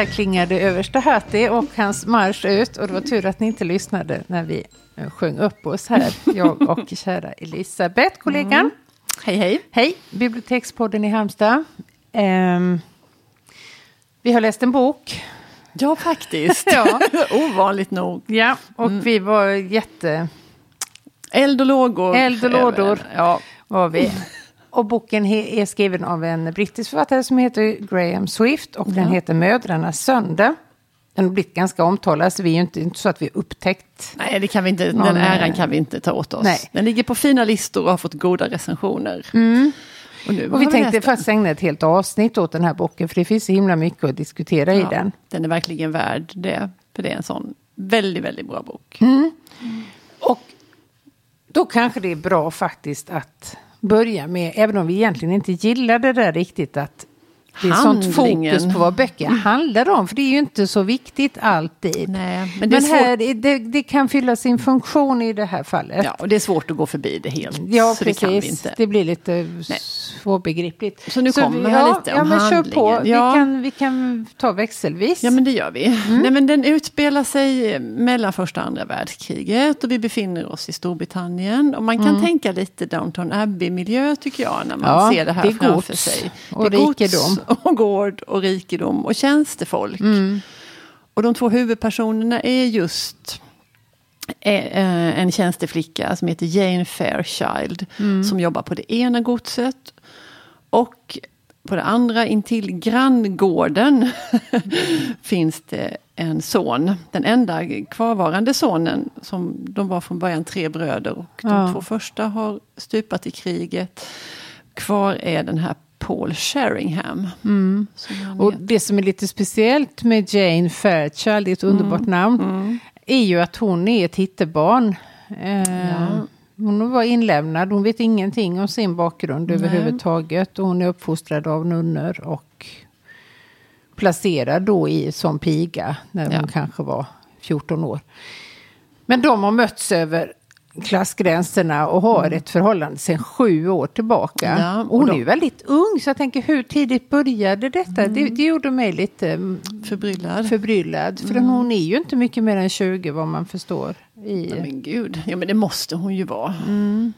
Där klingade översta Hatti och hans marsch ut. Och det var tur att ni inte lyssnade när vi eh, sjöng upp oss här. Jag och kära Elisabeth, kollegan. Mm. Hej, hej. Hej, Bibliotekspodden i Halmstad. Um, vi har läst en bok. Ja, faktiskt. ja. Ovanligt nog. Ja, och mm. vi var jätte... Eld och lågor. Eld och lådor ja. var vi. Och boken är skriven av en brittisk författare som heter Graham Swift och ja. den heter Mödrarnas söndag. Den har blivit ganska omtalad, så vi är ju inte, inte så att vi upptäckt. Nej, det kan vi inte, den äran kan vi inte ta åt oss. Nej. Den ligger på fina listor och har fått goda recensioner. Mm. Och, nu och vi tänkte nästa. faktiskt ägna ett helt avsnitt åt den här boken, för det finns så himla mycket att diskutera ja, i den. Den är verkligen värd det, för det är en sån väldigt, väldigt bra bok. Mm. Och då kanske det är bra faktiskt att börja med, även om vi egentligen inte gillar det där riktigt att det är sånt fokus på vad böcker handlar om. För det är ju inte så viktigt alltid. Nej, men, men här, det, det, kan fylla sin funktion i det här fallet. Ja, och det är svårt att gå förbi det helt. Ja, så precis. Det, kan vi inte. det blir lite Nej. Svårbegripligt. Så nu så kommer vi, här lite ja, om men handlingen. Kör på. Ja. Vi, kan, vi kan ta växelvis. Ja, men det gör vi. Mm. Nej, men den utspelar sig mellan första och andra världskriget. Och vi befinner oss i Storbritannien. Och man kan mm. tänka lite Downton Abbey-miljö tycker jag. När man ja, ser det här det framför sig. Och det är rikedom och gård och rikedom och tjänstefolk. Mm. Och de två huvudpersonerna är just eh, en tjänsteflicka som heter Jane Fairchild. Mm. Som jobbar på det ena godset. Och på det andra intill granngården finns det en son. Den enda kvarvarande sonen. Som de var från början tre bröder. Och de ja. två första har stupat i kriget. Kvar är den här Paul Sheringham. Mm. Och det som är lite speciellt med Jane Fairchild, det är ett mm. underbart namn, mm. är ju att hon är ett hittebarn. Eh, ja. Hon var inlämnad, hon vet ingenting om sin bakgrund Nej. överhuvudtaget. Och hon är uppfostrad av nunnor och placerad då i som piga när ja. hon kanske var 14 år. Men de har mötts över klassgränserna och har mm. ett förhållande sedan sju år tillbaka. Ja, och hon då, är ju väldigt ung, så jag tänker hur tidigt började detta? Mm. Det, det gjorde mig lite mm, förbryllad. förbryllad för mm. hon är ju inte mycket mer än 20 vad man förstår. I... men gud, ja men det måste hon ju vara. Mm.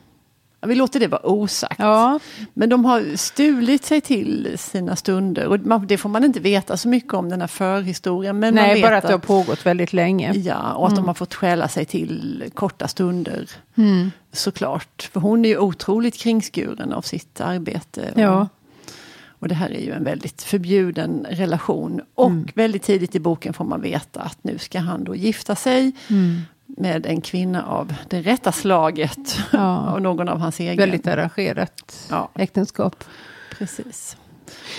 Vi låter det vara osagt. Ja. Men de har stulit sig till sina stunder. Och det får man inte veta så mycket om den här förhistorien. Men Nej, man vet bara att, det har pågått väldigt länge. Ja, och att mm. de har fått stjäla sig till korta stunder. Mm. Såklart. För hon är ju otroligt kringskuren av sitt arbete. Ja. Och det här är ju en väldigt förbjuden relation. Och mm. väldigt tidigt i boken får man veta att nu ska han då gifta sig. Med en kvinna av det rätta slaget. Ja. och någon av hans egen. Väldigt arrangerat ja. äktenskap. Precis.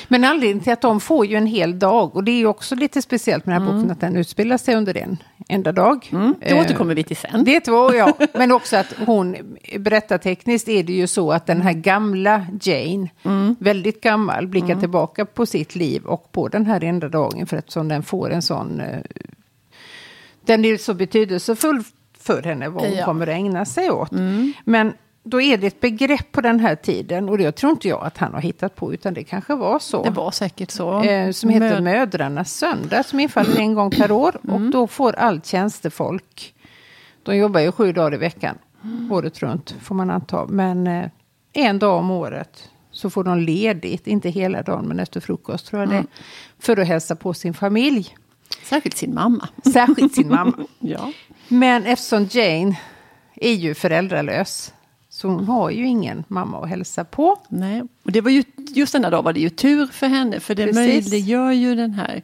Men anledningen till att de får ju en hel dag, och det är ju också lite speciellt med den här mm. boken, att den utspelar sig under en enda dag. Mm. Det återkommer vi till sen. Det var ja, men också att hon, berättartekniskt är det ju så att den här gamla Jane, mm. väldigt gammal, blickar mm. tillbaka på sitt liv och på den här enda dagen, för eftersom den får en sån eh, den är så betydelsefull för henne vad hon ja. kommer att ägna sig åt. Mm. Men då är det ett begrepp på den här tiden och det tror inte jag att han har hittat på utan det kanske var så. Det var säkert så. Eh, som heter Möd Mödrarnas söndag som infaller en gång per år mm. och då får allt tjänstefolk, de jobbar ju sju dagar i veckan, mm. året runt får man anta, men eh, en dag om året så får de ledigt, inte hela dagen men efter frukost tror jag det, mm. för att hälsa på sin familj. Särskilt sin mamma. Särskilt sin mamma. ja. Men eftersom Jane är ju föräldralös så hon har ju ingen mamma att hälsa på. Nej, och det var ju, just denna dag var det ju tur för henne för det möjliggör ju den här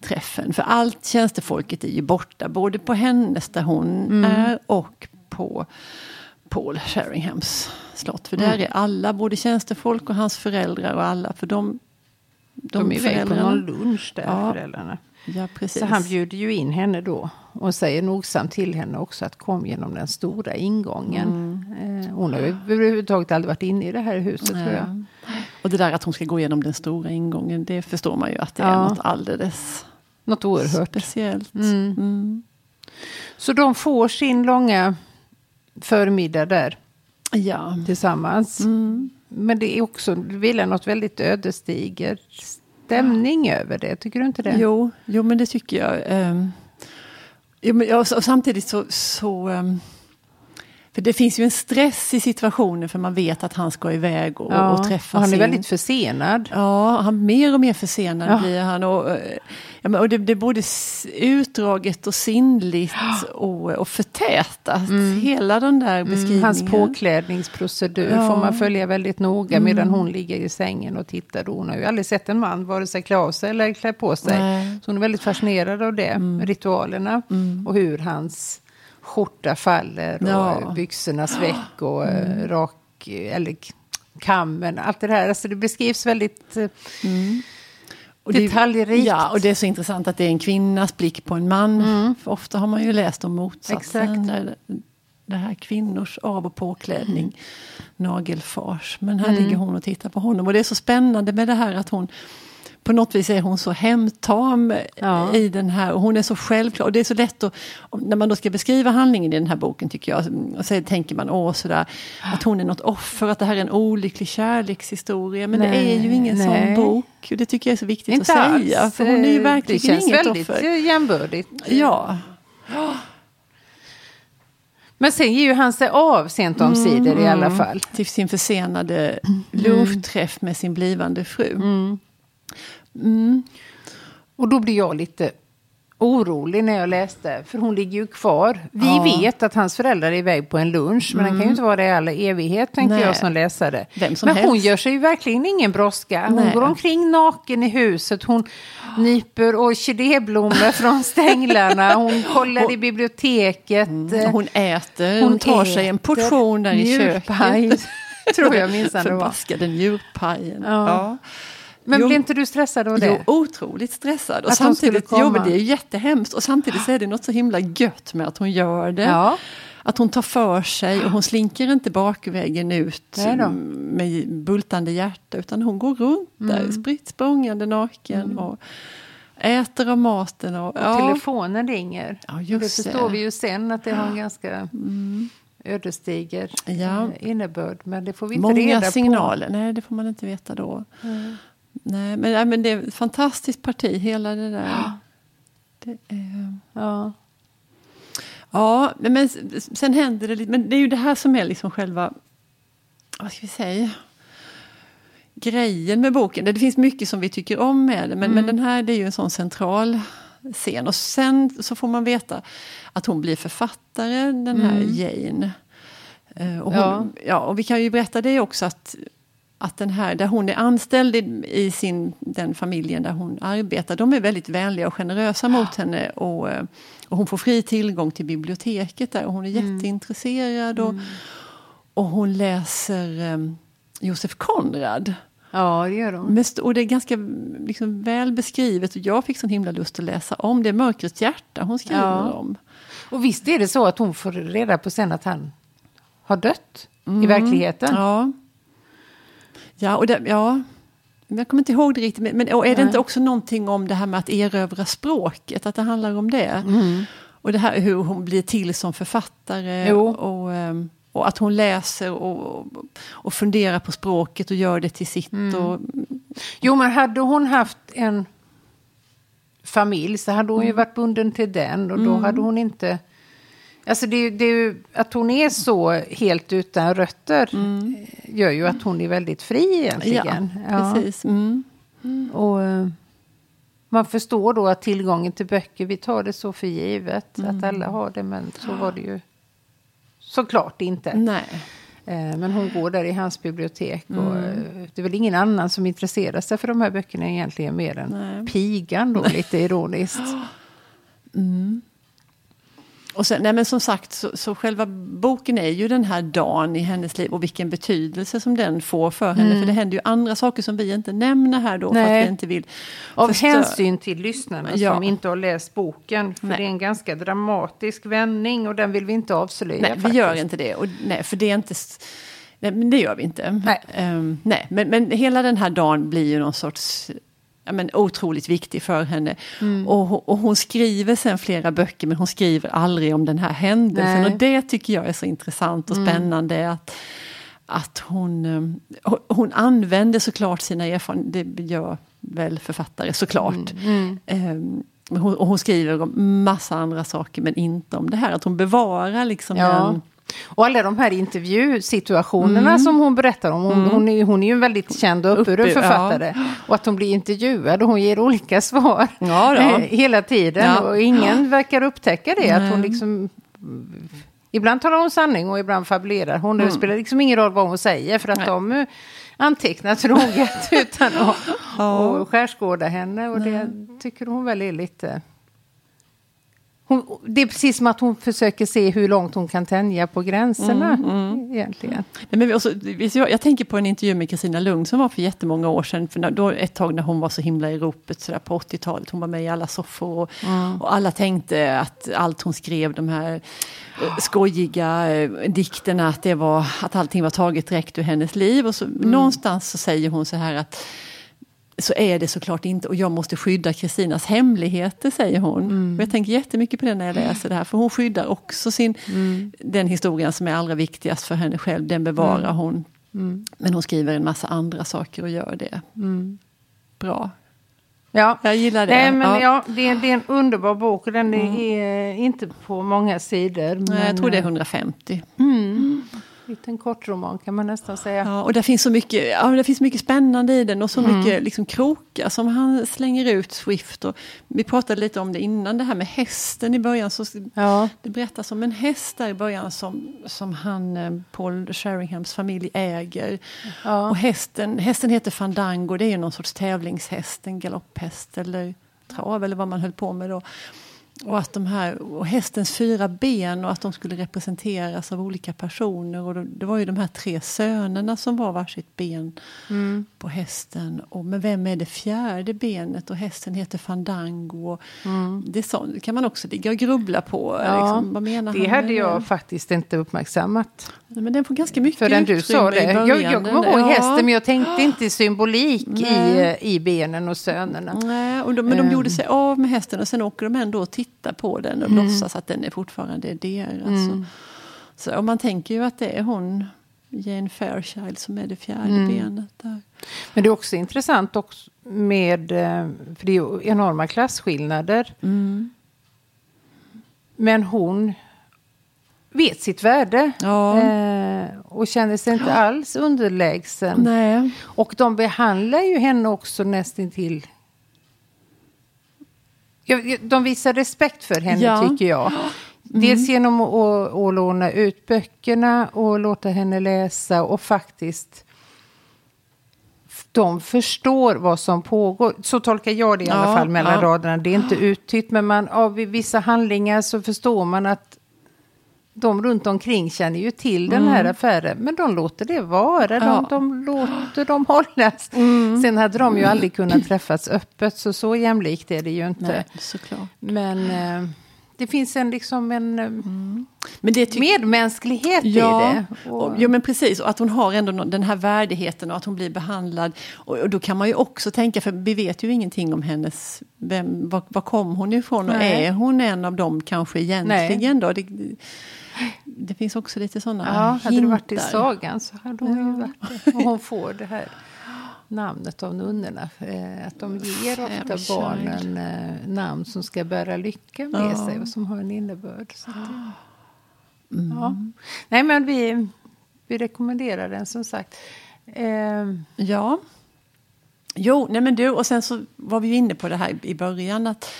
träffen. För allt tjänstefolket är ju borta, både på hennes där hon mm. är och på Paul Sheringhams slott. För mm. där är alla, både tjänstefolk och hans föräldrar och alla, för de de, de är iväg på någon lunch där, ja. föräldrarna. Ja, precis. Så han bjuder ju in henne då och säger nogsamt till henne också att kom genom den stora ingången. Mm. Eh, hon har överhuvudtaget aldrig varit inne i det här huset Nej. tror jag. Och det där att hon ska gå igenom den stora ingången, det förstår man ju att det ja. är något alldeles något oerhört. speciellt. Mm. Mm. Så de får sin långa förmiddag där ja. tillsammans. Mm. Men det är också, det vilar något väldigt ödesdiger stämning över det, tycker du inte det? Jo, jo men det tycker jag. Um, jo, men, och, och samtidigt så, så um, för det finns ju en stress i situationen för man vet att han ska iväg och, ja, och träffa och Han är sin... väldigt försenad. Ja, han mer och mer försenad ja. blir han. Och, ja, och det, det är både utdraget och sinnligt och, och förtätat. Mm. Hela den där beskrivningen. Mm, hans påklädningsprocedur får man följa väldigt noga mm. medan hon ligger i sängen och tittar. Hon har ju aldrig sett en man vare sig klä av sig eller klä på sig. Nej. Så hon är väldigt fascinerad av det, mm. ritualerna mm. och hur hans skjorta faller och ja. byxorna sväck och eh, mm. rak, eller kammen, allt det där. Alltså det beskrivs väldigt eh, mm. och detaljrikt. Ja, och det är så intressant att det är en kvinnas blick på en man. Mm. Ofta har man ju läst om motsatsen. Där, det här kvinnors av och påklädning, mm. nagelfars. Men här mm. ligger hon och tittar på honom. Och det är så spännande med det här att hon på något vis är hon så hemtam ja. i den här, och hon är så självklar. Och det är så lätt att, när man då ska beskriva handlingen i den här boken tycker jag, och så tänker man åh sådär, att hon är något offer, att det här är en olycklig kärlekshistoria. Men nej, det är ju ingen nej. sån bok. Och det tycker jag är så viktigt Inte att säga. Alls. För hon är ju verkligen inget offer. Det känns väldigt jämbördigt. Ja. Men sen ger ju han sig av sent om sidor mm, i alla fall. Till sin försenade mm. lunchträff med sin blivande fru. Mm. Mm. Och då blir jag lite orolig när jag läste, för hon ligger ju kvar. Vi ja. vet att hans föräldrar är iväg på en lunch, men mm. den kan ju inte vara det i all evighet, tänkte Nej. jag som läsare. Som men helst. hon gör sig ju verkligen ingen brådska. Hon Nej. går omkring naken i huset, hon nyper orkidéblommor från stänglarna, hon kollar hon, i biblioteket. Mm. Hon äter, hon, hon tar äter, sig en portion där i köket. tror jag minsann det var. Förbaskade njurpajen. Ja. ja. Men jo, blir inte du stressad av det? Jo, otroligt stressad. Och att samtidigt, jo, men det är jättehemskt. Och samtidigt så är det något så himla gött med att hon gör det. Ja. Att hon tar för sig och hon slinker inte bakvägen ut med bultande hjärta. Utan hon går runt där, mm. spritt språngande naken. Mm. Och, äter av maten. Och, och ja. telefonen ringer. Ja, just det förstår det. vi ju sen att det har en ganska mm. ödesdiger ja. Innebörd. Men det får vi inte Många reda på. signaler, nej det får man inte veta då. Mm. Nej, men, nej, men det är ett fantastiskt parti, hela det där. Ja. Det är, ja. Ja, men sen händer det lite, men det är ju det här som är liksom själva, vad ska vi säga, grejen med boken. Det finns mycket som vi tycker om med det, men, mm. men den här det är ju en sån central scen. Och sen så får man veta att hon blir författare, den här mm. Jane. Uh, och, hon, ja. ja. och vi kan ju berätta det också att att den här, där hon är anställd i, i, sin, den familjen där hon arbetar, de är väldigt vänliga och generösa mot henne. Och, och hon får fri tillgång till biblioteket där och hon är mm. jätteintresserad. Och, mm. och hon läser um, Josef Konrad. Ja, det gör hon. och det är ganska liksom, väl beskrivet och jag fick sån himla lust att läsa om det. Mörkrets hjärta hon skriver ja. om. Och visst är det så att hon får reda på sen att han har dött mm. i verkligheten? Ja. Ja, och det, ja, jag kommer inte ihåg det riktigt. Men och är det inte också någonting om det här med att erövra språket? Att det handlar om det? Mm. Och det här hur hon blir till som författare. Och, ehm, och, att hon läser och, och funderar på språket och gör det till sitt. Mm. Och, jo, men hade hon haft en familj så hade hon mm. ju varit bunden till den. Och då mm. hade hon inte Alltså det, det, att hon är så helt utan rötter mm. gör ju att hon är väldigt fri egentligen. Ja, precis. Mm. Mm. Och, eh, man förstår då att tillgången till böcker, vi tar det så för givet att mm. alla har det, men så var det ju såklart inte. Nej. Eh, men hon går där i hans bibliotek och mm. eh, det är väl ingen annan som intresserar sig för de här böckerna egentligen mer än Nej. pigan då, lite ironiskt. Mm. Och sen, nej men som sagt, så, så, själva boken är ju den här dagen i hennes liv och vilken betydelse som den får för henne. Mm. För det händer ju andra saker som vi inte nämner här då. Nej. För att vi inte vill Av förstö- hänsyn till lyssnarna ja. som inte har läst boken. För nej. det är en ganska dramatisk vändning och den vill vi inte avslöja. Nej, faktiskt. vi gör inte det. Och, nej, för det är inte... Nej, men det gör vi inte. Nej. Um, nej, men, men hela den här dagen blir ju någon sorts ja, men, otroligt viktig för henne. Mm. Och, och, hon skriver sen flera böcker men hon skriver aldrig om den här händelsen. Nej. Och det tycker jag är så intressant och mm. spännande. Att, att hon, eh, hon använder såklart sina erfarenheter, det gör väl författare såklart. Mm, mm. Eh, hon, och hon skriver om massa andra saker men inte om det här, att hon bevarar liksom ja. den och alla de här intervjusituationerna mm. som hon berättar om. Hon, mm. hon, är, hon är ju en väldigt känd och uppburen författare. Ja. Och att hon blir intervjuad och hon ger olika svar ja, eh, hela tiden. Ja. Och ingen verkar upptäcka det. Att hon liksom, ibland talar hon sanning och ibland fabulerar hon. Mm. Det spelar liksom ingen roll vad hon säger för att Nej. de eh, antecknar troget utan att och skärskåda henne. Och det tycker hon väl är lite hon, det är precis som att hon försöker se hur långt hon kan tänja på gränserna. Mm, mm. egentligen. Men också, jag, jag, tänker på en intervju med Kristina Lund som var för jättemånga år sedan. För då, ett tag när hon var så himla i ropet sådär på 80-talet. Hon var med i alla soffor och, mm. och, alla tänkte att allt hon skrev, de här eh, skojiga eh, dikterna, att, det var, att allting var taget direkt ur hennes liv. Och så, mm. någonstans så säger hon så här att så är det såklart inte. Och jag måste skydda Kristinas hemligheter, säger hon. Mm. Och jag tänker jättemycket på det när jag läser det här. För hon skyddar också sin, mm. den historien som är allra viktigast för henne själv. Den bevarar mm. hon. Mm. Men hon skriver en massa andra saker och gör det. Mm. Bra. Ja, jag gillar det. Nej, men ja. ja det, är, det, är, en underbar bok och den mm. är inte på många sidor. Nej, jag tror det är 150 liten kortroman kan man nästan säga. Ja, och det finns så mycket, ja, det finns mycket spännande i den och så mm. mycket liksom, krokar som han slänger ut Swift. Och vi pratade lite om det innan, det här med hästen i början. Så ja. Det berättas om en häst där i början som, som han, eh, Paul Sheringhams familj äger. Ja. Och hästen, hästen heter Fandango, det är någon sorts tävlingshäst, en galopphäst eller trav eller vad man höll på med då. Och att de här, och hästens fyra ben och att de skulle representeras av olika personer. Och det var ju de här tre sönerna som var varsitt ben mm. på hästen. Och, men vem är det fjärde benet? Och hästen heter Fandango. Mm. Det, så, det kan man också ligga och grubbla på. Ja, liksom, vad menar det hade jag faktiskt inte uppmärksammat. Men den får ganska mycket Förrän du sa det. Jag, jag kommer ihåg ja. hästen men jag tänkte inte symbolik i, i benen och sönerna. Nej, och de, men de um. gjorde sig av med hästen och sen åker de ändå och tittar på den och mm. låtsas att den är fortfarande är deras. Mm. Så, och man tänker ju att det är hon, Jane Fairchild, som är det fjärde mm. benet. Där. Men det är också intressant också med, eh, för det är ju enorma klasskillnader. Mm. Men hon vet sitt värde. Ja. Eh, och känner sig inte alls underlägsen. Nej. Och de behandlar ju henne också nästintill... De visar respekt för henne ja. tycker jag. Mm. Dels genom att, att låna ut böckerna och låta henne läsa och faktiskt de förstår vad som pågår. Så tolkar jag det i alla fall mellan ja. raderna. Det är inte uttytt, men man, av vissa handlingar så förstår man att de runt omkring känner ju till den här mm. affären, men de låter det vara. Ja. De, de låter dem hållas. Mm. Sen hade de ju aldrig kunnat träffas öppet, så så jämlikt är det ju inte. Nej, såklart. Men eh, det finns en, liksom en eh, mm. men det medmänsklighet ja, i det. Och, ja, men precis. Och att hon har ändå den här värdigheten och att hon blir behandlad. Och, och, då kan man ju också tänka, för vi vet ju ingenting om hennes... Vem, var, var kom hon ifrån? Nej. Och är hon en av dem kanske egentligen? Nej. Då? Det, det finns också lite sådana Ja, hintar. hade det varit i sagan så hade hon ju varit det. Och hon får det här namnet av nunnorna. Eh, att de ger ofta barnen eh, namn som ska bära lycka med ja. sig och som har en innebörd. Så det, mm. ja. Nej, men vi, vi rekommenderar den som sagt. Eh. Ja. Jo, nej men du, och sen så var vi ju inne på det här i början. att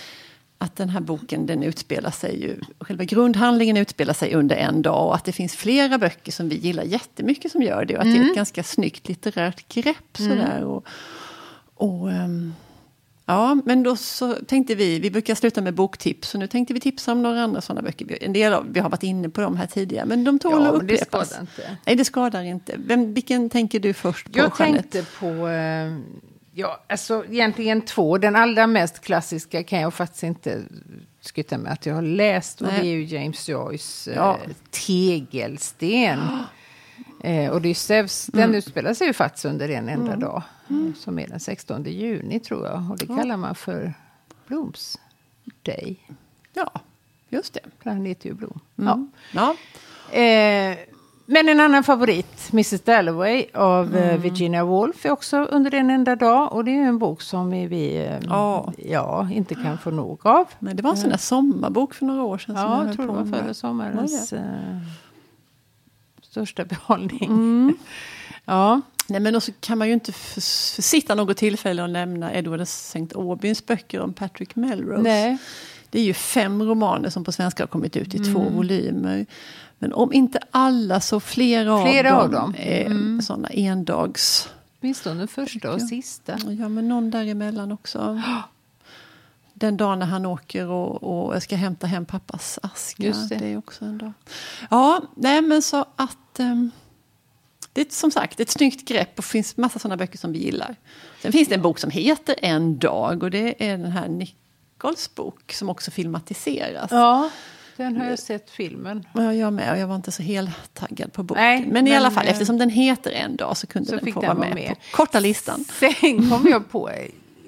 att den här boken den utspelar sig ju, själva grundhandlingen utspelar sig under en dag och att det finns flera böcker som vi gillar jättemycket som gör det och att mm. det är ett mm. ganska snyggt litterärt grepp mm. sådär. Och, och, um, ja, men då så tänkte vi, vi brukar sluta med boktips, så nu tänkte vi tipsa om några andra sådana böcker. En del av, vi har varit inne på dem här tidigare, men de tål ja, att upprepas. Det skadar inte. Nej, det skadar inte. Vem, vilken tänker du först på? Jag Jeanette? tänkte på eh, Ja, alltså egentligen två. Den allra mest klassiska kan jag faktiskt inte skutta med att jag har läst. Och det är ju James Joyce ja. eh, Tegelsten. Eh, Odysseus, mm. den utspelar sig ju faktiskt under en enda mm. dag. Mm. Som är den 16 juni tror jag. Och det kallar man för Blooms Day. Ja, just det. Han heter ju Blom. Mm. Ja. ja. Eh, Men en annan favorit, Mrs Dalloway av eh, mm. Virginia Woolf, är också under en enda dag. Och det är ju en bok som vi oh. ja, inte kan få nog av. Men det var en sån där sommarbok för några år sedan. Ja, som jag, tror det var förra sommarens ja, största behållning. Mm. ja. Nej, men också kan man ju inte försitta något tillfälle att nämna Edward St. Aubyns böcker om Patrick Melrose. Nej. Det är ju fem romaner som på svenska har kommit ut i mm. två volymer. Men om inte alla så flera, flera av, dem av dem är mm. sådana endags... Åtminstone första och sista. Ja, men någon däremellan också. Den dagen när han åker och, och ska hämta hem pappas aska. Just det. det är också en dag. Ja, nej men så att... Um, det är som sagt ett snyggt grepp och finns massa sådana böcker som vi gillar. Sen finns det en bok som heter En dag och det är den här Nichols bok som också filmatiseras. Ja, den har jag sett filmen. Ja, jag med. Och jag var inte så heltaggad på boken. Nej, men, men i alla fall, eftersom den heter En dag så kunde så den få vara med, med på korta listan. Sen kom jag på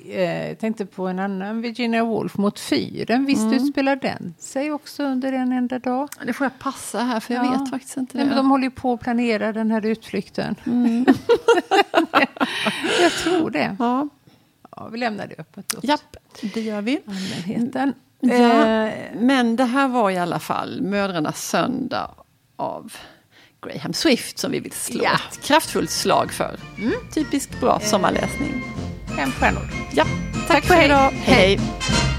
jag eh, tänkte på en annan Virginia Woolf, Mot fyren. Visst mm. utspelar den sig också under en enda dag? Det får jag passa här för jag ja. vet faktiskt inte Nej, Men de håller ju på att planera den här utflykten. Mm. jag tror det. Ja. Ja. vi lämnar det öppet åt Japp, det gör vi. allmänheten. Ja, eh. Men det här var i alla fall Mödrarnas söndag av Graham Swift som vi vill slå ja. ett kraftfullt slag för. Mm. Typiskt bra sommarläsning. Fem stjärnor. Ja, tack, tack för idag. Hej. Hej.